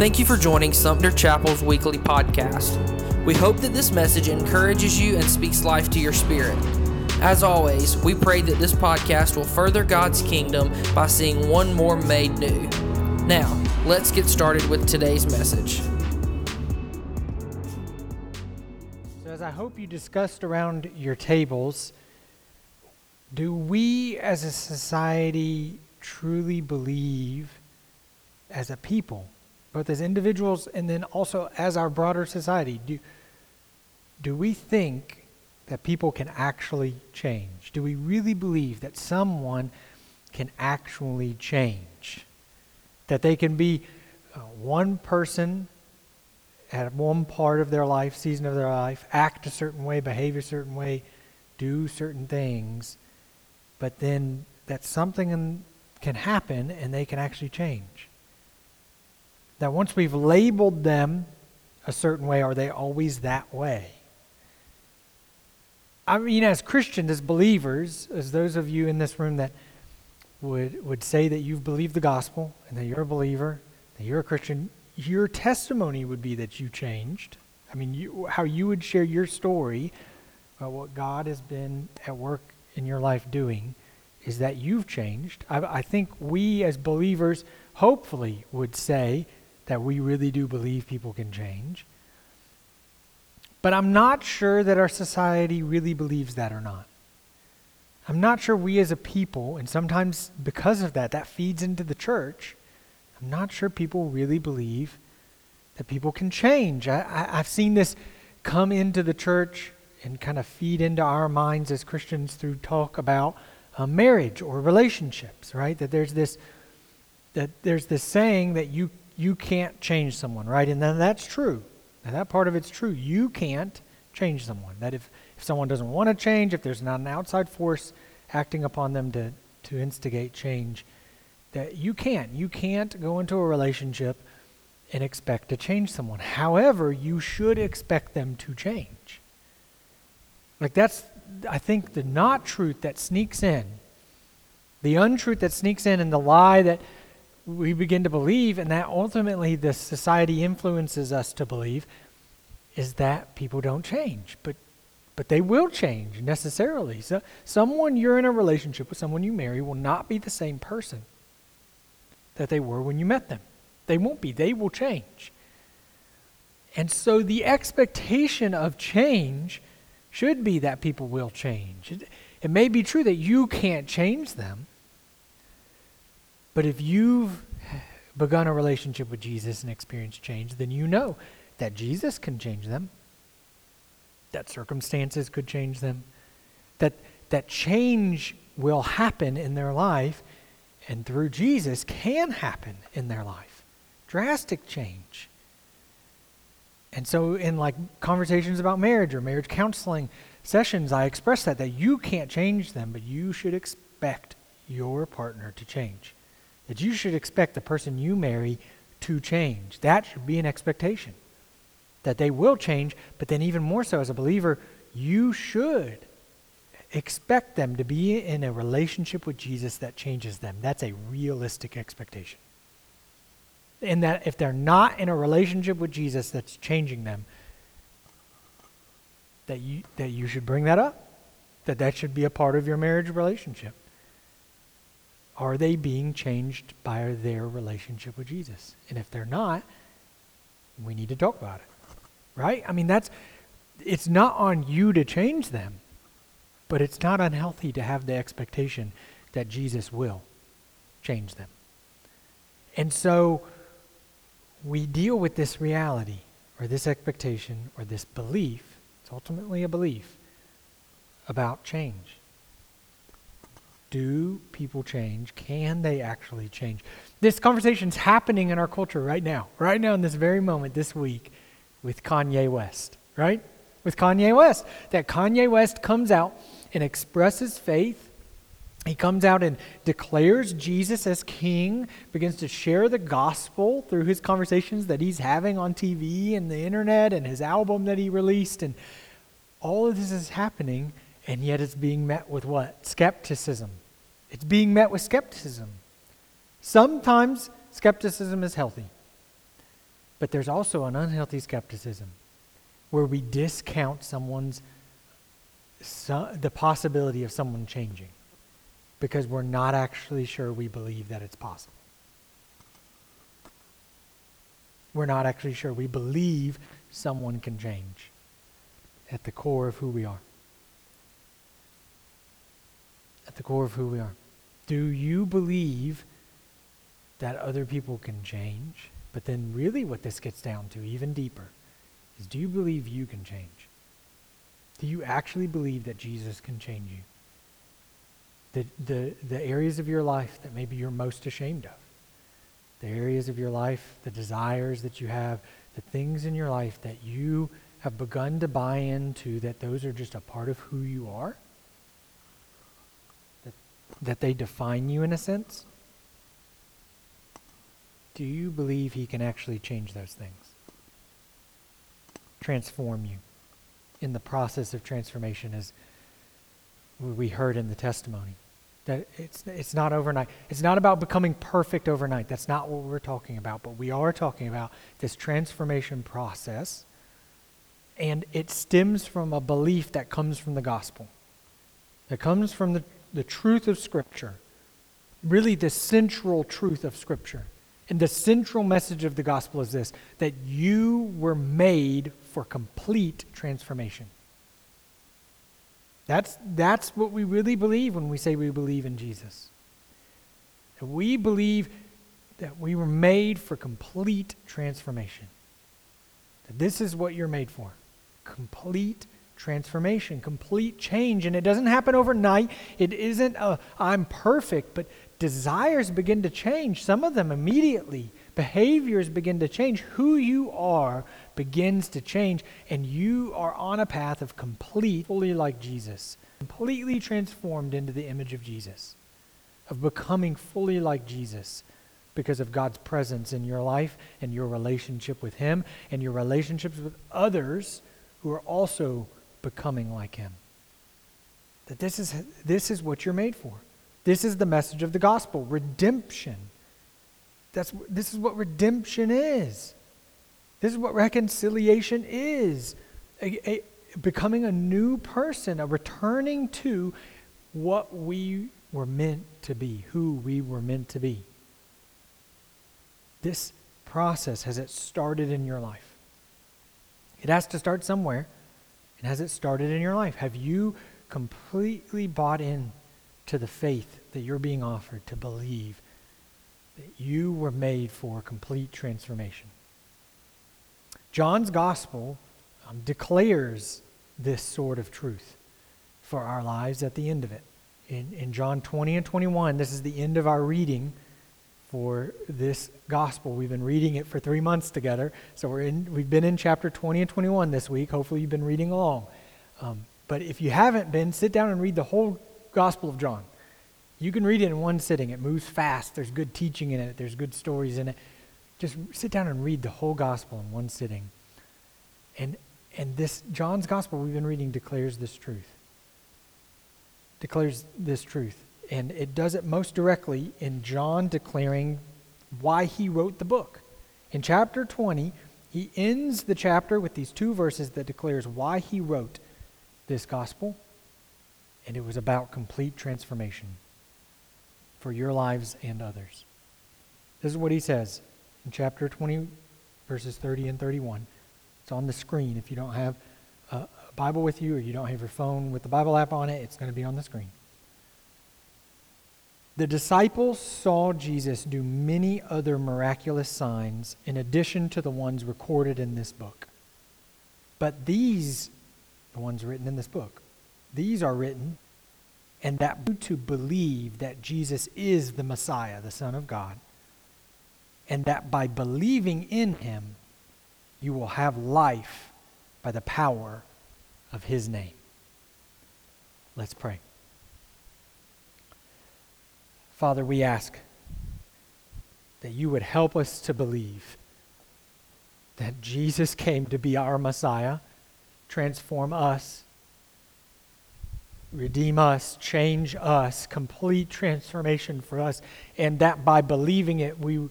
Thank you for joining Sumter Chapel's weekly podcast. We hope that this message encourages you and speaks life to your spirit. As always, we pray that this podcast will further God's kingdom by seeing one more made new. Now, let's get started with today's message. So, as I hope you discussed around your tables, do we as a society truly believe as a people, both as individuals and then also as our broader society, do, do we think that people can actually change? Do we really believe that someone can actually change? That they can be uh, one person at one part of their life, season of their life, act a certain way, behave a certain way, do certain things, but then that something in, can happen and they can actually change. That once we've labeled them a certain way, are they always that way? I mean, as Christians, as believers, as those of you in this room that would, would say that you've believed the gospel and that you're a believer, that you're a Christian, your testimony would be that you changed. I mean, you, how you would share your story about what God has been at work in your life doing is that you've changed. I, I think we as believers hopefully would say that we really do believe people can change. But I'm not sure that our society really believes that or not. I'm not sure we as a people, and sometimes because of that, that feeds into the church. I'm not sure people really believe that people can change. I, I've seen this come into the church and kind of feed into our minds as Christians through talk about uh, marriage or relationships, right? That there's this that there's this saying that you you can't change someone, right? And then that's true. Now that part of it's true. You can't change someone. That if, if someone doesn't want to change, if there's not an outside force acting upon them to, to instigate change, that you can't. You can't go into a relationship and expect to change someone. However, you should expect them to change. Like that's I think the not truth that sneaks in, the untruth that sneaks in, and the lie that we begin to believe, and that ultimately the society influences us to believe, is that people don't change. But but they will change necessarily. So someone you're in a relationship with, someone you marry, will not be the same person that they were when you met them. They won't be. They will change. And so the expectation of change should be that people will change. It, it may be true that you can't change them, but if you've begun a relationship with Jesus and experienced change, then you know that Jesus can change them, that circumstances could change them, that, that change will happen in their life, and through Jesus can happen in their life. Drastic change. And so, in like conversations about marriage or marriage counseling sessions, I express that that you can't change them, but you should expect your partner to change that you should expect the person you marry to change. That should be an expectation. That they will change, but then even more so as a believer, you should expect them to be in a relationship with Jesus that changes them. That's a realistic expectation. And that if they're not in a relationship with Jesus that's changing them, that you, that you should bring that up. That that should be a part of your marriage relationship. Are they being changed by their relationship with Jesus? And if they're not, we need to talk about it. Right? I mean, that's, it's not on you to change them, but it's not unhealthy to have the expectation that Jesus will change them. And so we deal with this reality or this expectation or this belief. It's ultimately a belief about change. Do people change? Can they actually change? This conversation's happening in our culture right now, right now in this very moment, this week, with Kanye West, right? With Kanye West. That Kanye West comes out and expresses faith. He comes out and declares Jesus as king, begins to share the gospel through his conversations that he's having on TV and the internet and his album that he released. And all of this is happening, and yet it's being met with what? Skepticism it's being met with skepticism. Sometimes skepticism is healthy. But there's also an unhealthy skepticism where we discount someone's so, the possibility of someone changing because we're not actually sure we believe that it's possible. We're not actually sure we believe someone can change at the core of who we are. At the core of who we are. Do you believe that other people can change? But then, really, what this gets down to, even deeper, is do you believe you can change? Do you actually believe that Jesus can change you? The, the, the areas of your life that maybe you're most ashamed of, the areas of your life, the desires that you have, the things in your life that you have begun to buy into that those are just a part of who you are, that they define you in a sense. Do you believe He can actually change those things? Transform you in the process of transformation, as we heard in the testimony. That it's, it's not overnight. It's not about becoming perfect overnight. That's not what we're talking about. But we are talking about this transformation process. And it stems from a belief that comes from the gospel, that comes from the, the truth of Scripture, really the central truth of Scripture. And the central message of the gospel is this that you were made for complete transformation. That's, that's what we really believe when we say we believe in Jesus. That we believe that we were made for complete transformation. That this is what you're made for complete transformation, complete change. And it doesn't happen overnight. It isn't a, I'm perfect, but desires begin to change, some of them immediately. Behaviors begin to change. Who you are begins to change, and you are on a path of complete, fully like Jesus, completely transformed into the image of Jesus, of becoming fully like Jesus because of God's presence in your life and your relationship with Him and your relationships with others who are also becoming like Him. That this is, this is what you're made for. This is the message of the gospel redemption. That's, this is what redemption is. This is what reconciliation is. A, a, becoming a new person, a returning to what we were meant to be, who we were meant to be. This process, has it started in your life? It has to start somewhere. And has it started in your life? Have you completely bought in to the faith that you're being offered to believe that you were made for complete transformation. John's gospel um, declares this sort of truth for our lives at the end of it. In, in John 20 and 21, this is the end of our reading for this gospel. We've been reading it for three months together. So we're in, we've been in chapter 20 and 21 this week. Hopefully, you've been reading along. Um, but if you haven't been, sit down and read the whole Gospel of John. You can read it in one sitting. It moves fast. There's good teaching in it. There's good stories in it. Just sit down and read the whole gospel in one sitting. And and this John's gospel we've been reading declares this truth. Declares this truth. And it does it most directly in John declaring why he wrote the book. In chapter 20, he ends the chapter with these two verses that declares why he wrote this gospel and it was about complete transformation for your lives and others. This is what he says in chapter 20, verses 30 and 31. It's on the screen. If you don't have a Bible with you or you don't have your phone with the Bible app on it, it's going to be on the screen. The disciples saw Jesus do many other miraculous signs in addition to the ones recorded in this book. But these, the ones written in this book, these are written, and that to believe that Jesus is the Messiah, the Son of God, and that by believing in him, you will have life by the power of his name. Let's pray. Father, we ask that you would help us to believe that Jesus came to be our Messiah, transform us redeem us, change us, complete transformation for us, and that by believing it, we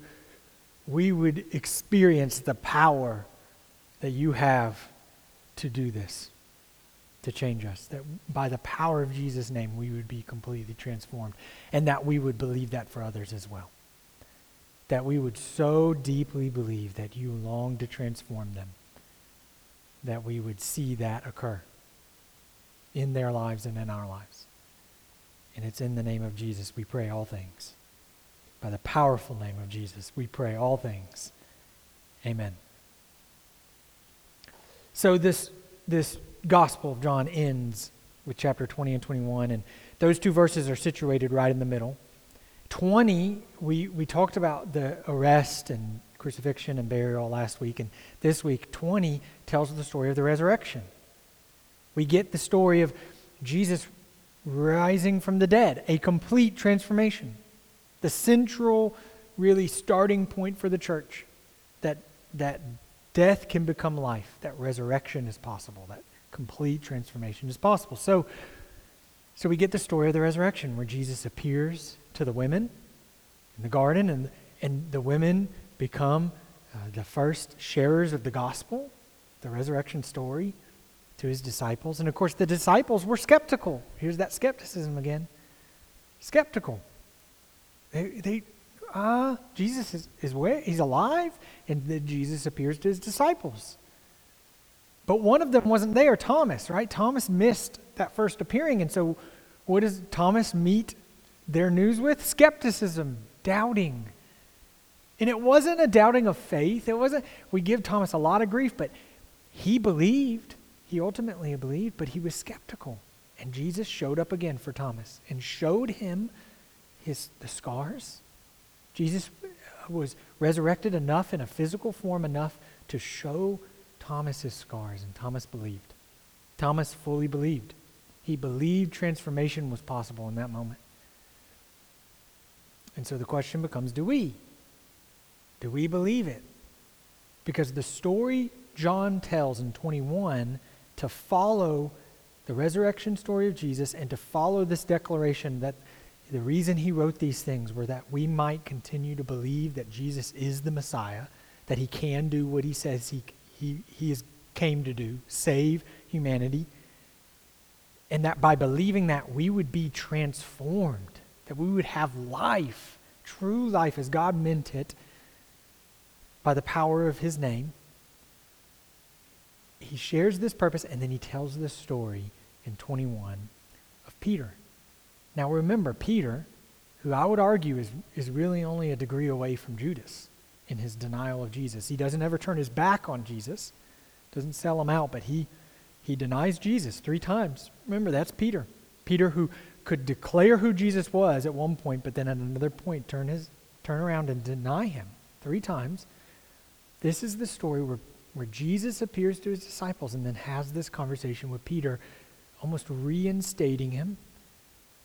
we would experience the power that you have to do this, to change us. That by the power of Jesus' name, we would be completely transformed. And that we would believe that for others as well. That we would so deeply believe that you long to transform them, that we would see that occur in their lives and in our lives. And it's in the name of Jesus we pray all things. By the powerful name of Jesus, we pray all things. Amen. So this this Gospel of John ends with chapter 20 and 21, and those two verses are situated right in the middle. 20, we, we talked about the arrest and crucifixion and burial last week, and this week, 20 tells the story of the resurrection. We get the story of Jesus rising from the dead, a complete transformation the central, really starting point for the church that, that death can become life, that resurrection is possible, that complete transformation is possible. So, so we get the story of the resurrection where Jesus appears to the women in the garden, and, and the women become uh, the first sharers of the gospel, the resurrection story, to his disciples. And of course, the disciples were skeptical. Here's that skepticism again. Skeptical. They, they ah, uh, Jesus is, is where? He's alive. And then Jesus appears to his disciples. But one of them wasn't there, Thomas, right? Thomas missed that first appearing. And so what does Thomas meet their news with? Skepticism, doubting. And it wasn't a doubting of faith. It wasn't, we give Thomas a lot of grief, but he believed. He ultimately believed, but he was skeptical. And Jesus showed up again for Thomas and showed him his, the scars. Jesus was resurrected enough in a physical form enough to show Thomas his scars, and Thomas believed. Thomas fully believed. He believed transformation was possible in that moment. And so the question becomes do we? Do we believe it? Because the story John tells in 21 to follow the resurrection story of Jesus and to follow this declaration that the reason he wrote these things were that we might continue to believe that Jesus is the Messiah, that he can do what he says he, he, he is, came to do, save humanity, and that by believing that we would be transformed, that we would have life, true life as God meant it, by the power of his name. He shares this purpose and then he tells this story in 21 of Peter. Now remember, Peter, who I would argue is, is really only a degree away from Judas in his denial of Jesus. He doesn't ever turn his back on Jesus, doesn't sell him out, but he, he denies Jesus three times. Remember, that's Peter. Peter who could declare who Jesus was at one point, but then at another point turn, his, turn around and deny him three times. This is the story where, where Jesus appears to his disciples and then has this conversation with Peter, almost reinstating him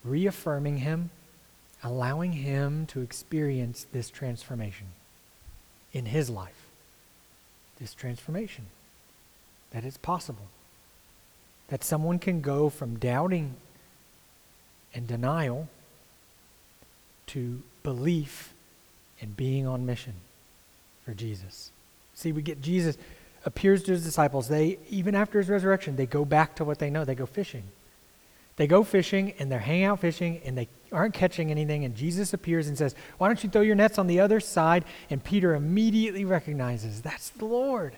reaffirming him, allowing him to experience this transformation in his life. This transformation. That it's possible. That someone can go from doubting and denial to belief and being on mission for Jesus. See, we get Jesus appears to his disciples. They, even after his resurrection, they go back to what they know. They go fishing. They go fishing and they're hanging out fishing and they aren't catching anything. And Jesus appears and says, Why don't you throw your nets on the other side? And Peter immediately recognizes, That's the Lord.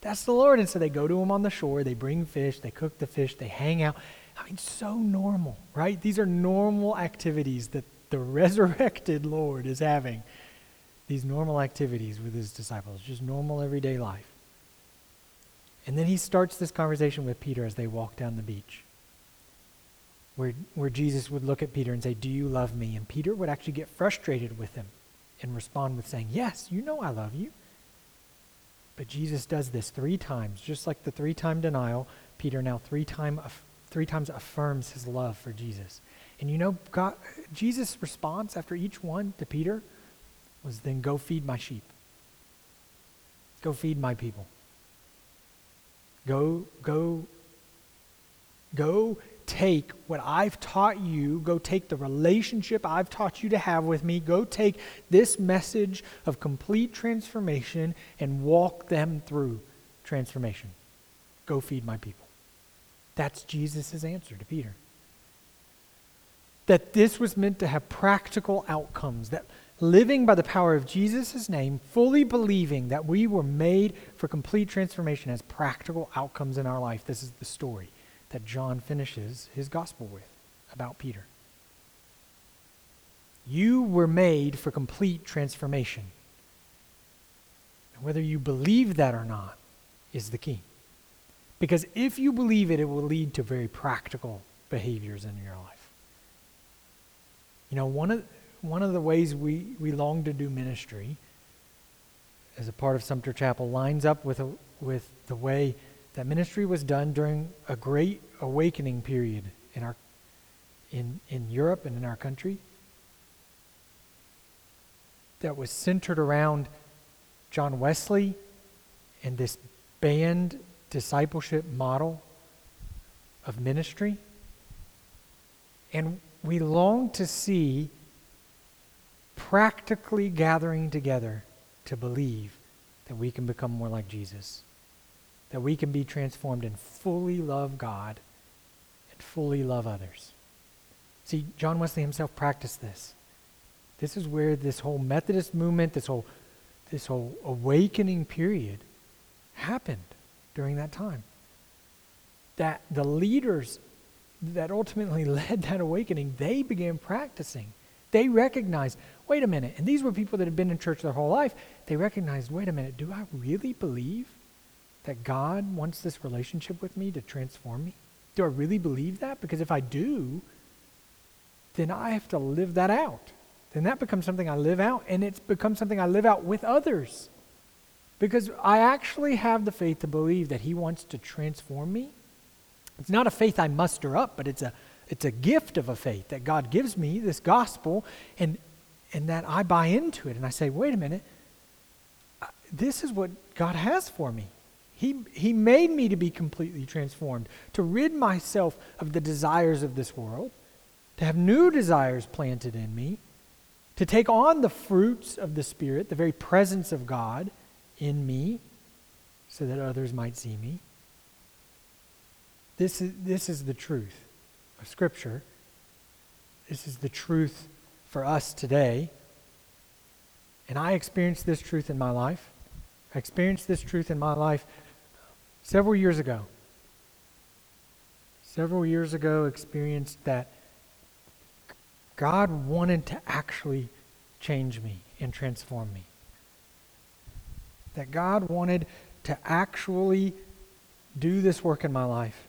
That's the Lord. And so they go to him on the shore. They bring fish. They cook the fish. They hang out. I mean, so normal, right? These are normal activities that the resurrected Lord is having. These normal activities with his disciples, just normal everyday life. And then he starts this conversation with Peter as they walk down the beach where, where Jesus would look at Peter and say, Do you love me? And Peter would actually get frustrated with him and respond with saying, Yes, you know I love you. But Jesus does this three times, just like the three time denial. Peter now three, time, three times affirms his love for Jesus. And you know, God, Jesus' response after each one to Peter was then go feed my sheep. Go feed my people. Go, go, go take what I've taught you, go take the relationship I've taught you to have with me, go take this message of complete transformation and walk them through transformation. Go feed my people. That's Jesus' answer to Peter. That this was meant to have practical outcomes, that living by the power of Jesus' name, fully believing that we were made for complete transformation has practical outcomes in our life. This is the story that John finishes his gospel with about Peter. You were made for complete transformation. And whether you believe that or not is the key. Because if you believe it, it will lead to very practical behaviors in your life. You know, one of, one of the ways we, we long to do ministry as a part of Sumter Chapel lines up with, a, with the way that ministry was done during a great awakening period in, our, in, in Europe and in our country that was centered around John Wesley and this band discipleship model of ministry. And we long to see practically gathering together to believe that we can become more like Jesus, that we can be transformed and fully love God and fully love others. See, John Wesley himself practiced this. This is where this whole Methodist movement, this whole, this whole awakening period happened during that time. That the leaders that ultimately led that awakening, they began practicing. They recognized, wait a minute, and these were people that had been in church their whole life. They recognized, wait a minute, do I really believe that God wants this relationship with me to transform me? Do I really believe that? Because if I do, then I have to live that out. Then that becomes something I live out, and it's become something I live out with others. Because I actually have the faith to believe that He wants to transform me. It's not a faith I muster up, but it's a, it's a gift of a faith that God gives me, this gospel, and, and that I buy into it. And I say, wait a minute, this is what God has for me. He, he made me to be completely transformed, to rid myself of the desires of this world, to have new desires planted in me, to take on the fruits of the Spirit, the very presence of God in me so that others might see me. This is, this is the truth of Scripture. This is the truth for us today. And I experienced this truth in my life. I experienced this truth in my life several years ago. Several years ago, experienced that God wanted to actually change me and transform me that God wanted to actually do this work in my life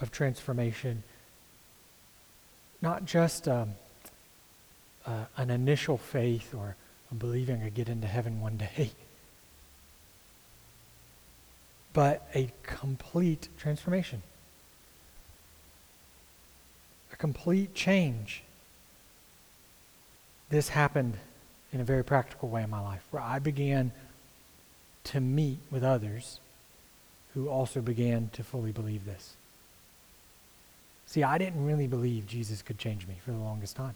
of transformation. Not just um, uh, an initial faith or believing I get into heaven one day, but a complete transformation, a complete change. This happened in a very practical way in my life, where I began to meet with others who also began to fully believe this. See, I didn't really believe Jesus could change me for the longest time.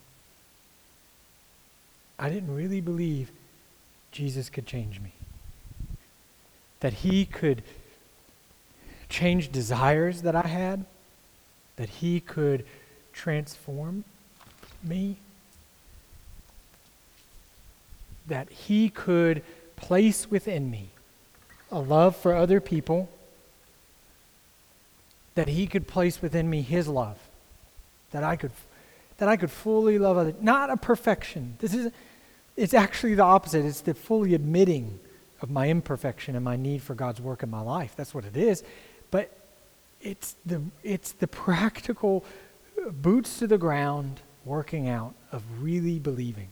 I didn't really believe Jesus could change me. That he could change desires that I had, that he could transform me, that he could place within me a love for other people, that He could place within me His love, that I could, that I could fully love others. Not a perfection. This is, it's actually the opposite. It's the fully admitting of my imperfection and my need for God's work in my life. That's what it is. It's the, it's the practical uh, boots to the ground working out of really believing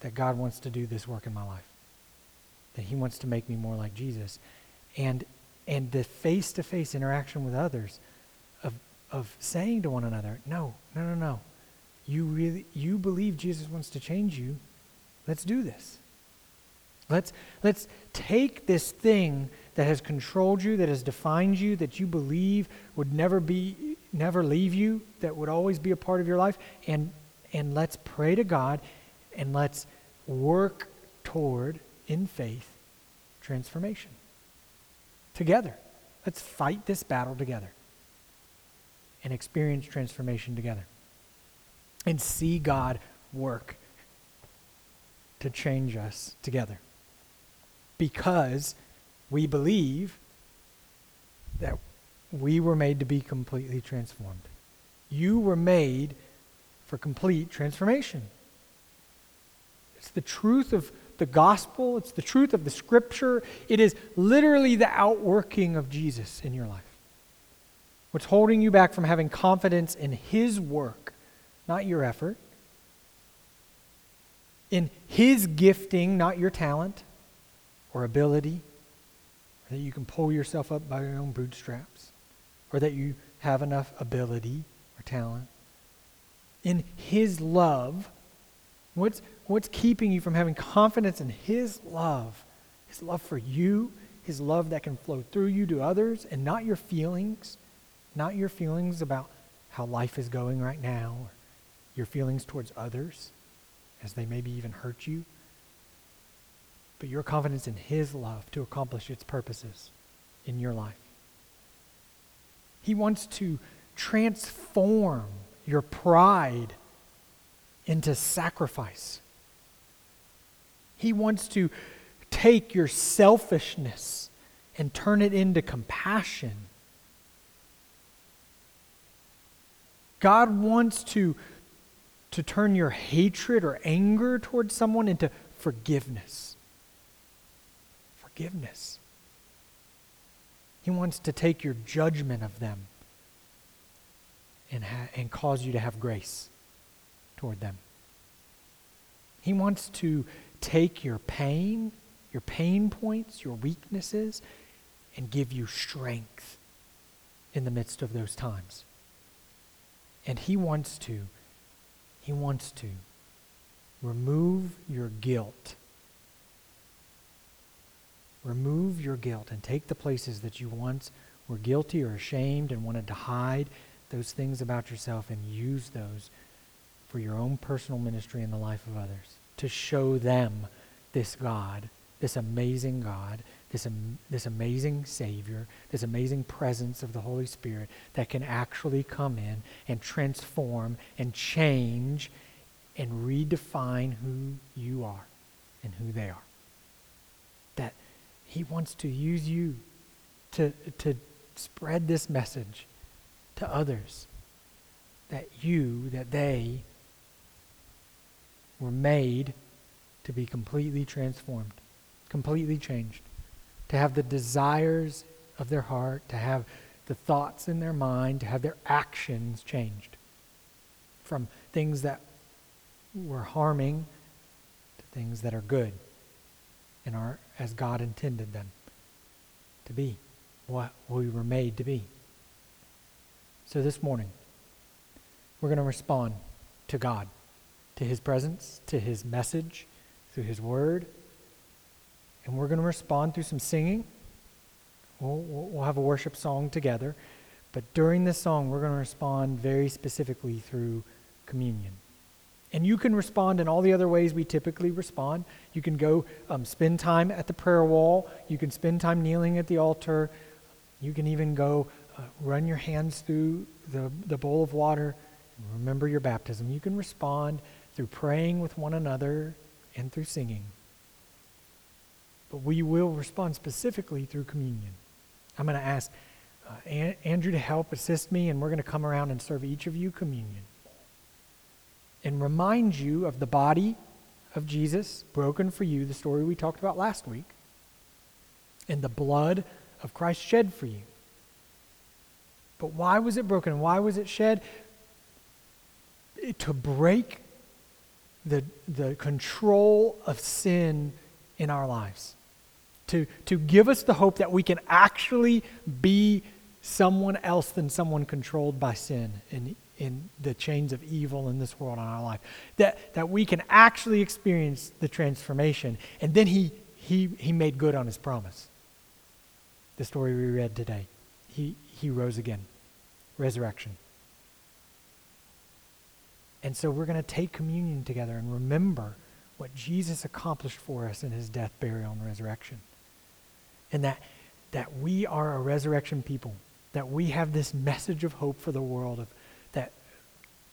that God wants to do this work in my life that he wants to make me more like Jesus. And, and the face to face interaction with others of, of saying to one another, no, no, no, no. You really, you believe Jesus wants to change you. Let's do this. Let's, let's take this thing that has controlled you, that has defined you, that you believe would never be never leave you, that would always be a part of your life. And, and let's pray to God and let's work toward, in faith, transformation. Together. Let's fight this battle together and experience transformation together and see God work to change us together. Because we believe that we were made to be completely transformed. You were made for complete transformation. It's the truth of the gospel, it's the truth of the scripture. It is literally the outworking of Jesus in your life. What's holding you back from having confidence in his work, not your effort, in his gifting, not your talent or ability, that you can pull yourself up by your own bootstraps, or that you have enough ability or talent. In his love, what's, what's keeping you from having confidence in his love? His love for you, his love that can flow through you to others, and not your feelings, not your feelings about how life is going right now, or your feelings towards others as they maybe even hurt you, but your confidence in His love to accomplish its purposes in your life. He wants to transform your pride into sacrifice. He wants to take your selfishness and turn it into compassion. God wants to to turn your hatred or anger towards someone into forgiveness. Forgiveness. He wants to take your judgment of them and, ha- and cause you to have grace toward them. He wants to take your pain, your pain points, your weaknesses, and give you strength in the midst of those times. And He wants to he wants to remove your guilt. Remove your guilt and take the places that you once were guilty or ashamed and wanted to hide those things about yourself and use those for your own personal ministry in the life of others to show them this God, this amazing God, this, am- this amazing Savior, this amazing presence of the Holy Spirit that can actually come in and transform and change and redefine who you are and who they are. He wants to use you to, to spread this message to others that you, that they were made to be completely transformed, completely changed to have the desires of their heart, to have the thoughts in their mind, to have their actions changed from things that were harming to things that are good and are as God intended them to be, what we were made to be. So this morning, we're going to respond to God, to His presence, to His message, through His word and we're going to respond through some singing. We'll, we'll have a worship song together. But during this song, we're going to respond very specifically through communion. And you can respond in all the other ways we typically respond. You can go um, spend time at the prayer wall. You can spend time kneeling at the altar. You can even go uh, run your hands through the, the bowl of water. Remember your baptism. You can respond through praying with one another and through singing but we will respond specifically through communion. I'm going to ask uh, An- Andrew to help assist me, and we're going to come around and serve each of you communion and remind you of the body of Jesus broken for you, the story we talked about last week, and the blood of Christ shed for you. But why was it broken? Why was it shed? It, to break the, the control of sin in our lives to, to give us the hope that we can actually be someone else than someone controlled by sin in, in the chains of evil in this world in our life. That, that we can actually experience the transformation. And then he, he, he made good on his promise. The story we read today. He, he rose again resurrection. And so we're going to take communion together and remember what Jesus accomplished for us in his death, burial, and resurrection. And that, that we are a resurrection people, that we have this message of hope for the world, of, that,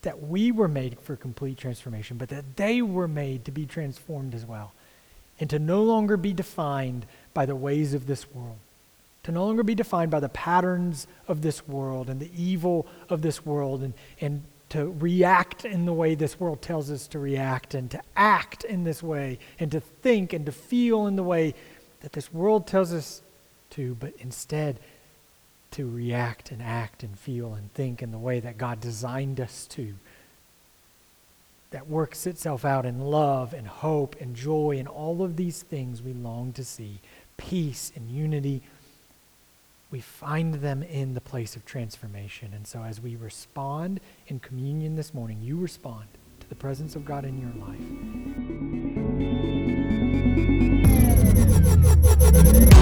that we were made for complete transformation, but that they were made to be transformed as well, and to no longer be defined by the ways of this world to no longer be defined by the patterns of this world and the evil of this world and, and to react in the way this world tells us to react and to act in this way and to think and to feel in the way that this world tells us to, but instead to react and act and feel and think in the way that God designed us to. That works itself out in love and hope and joy and all of these things we long to see peace and unity. We find them in the place of transformation. And so, as we respond in communion this morning, you respond to the presence of God in your life.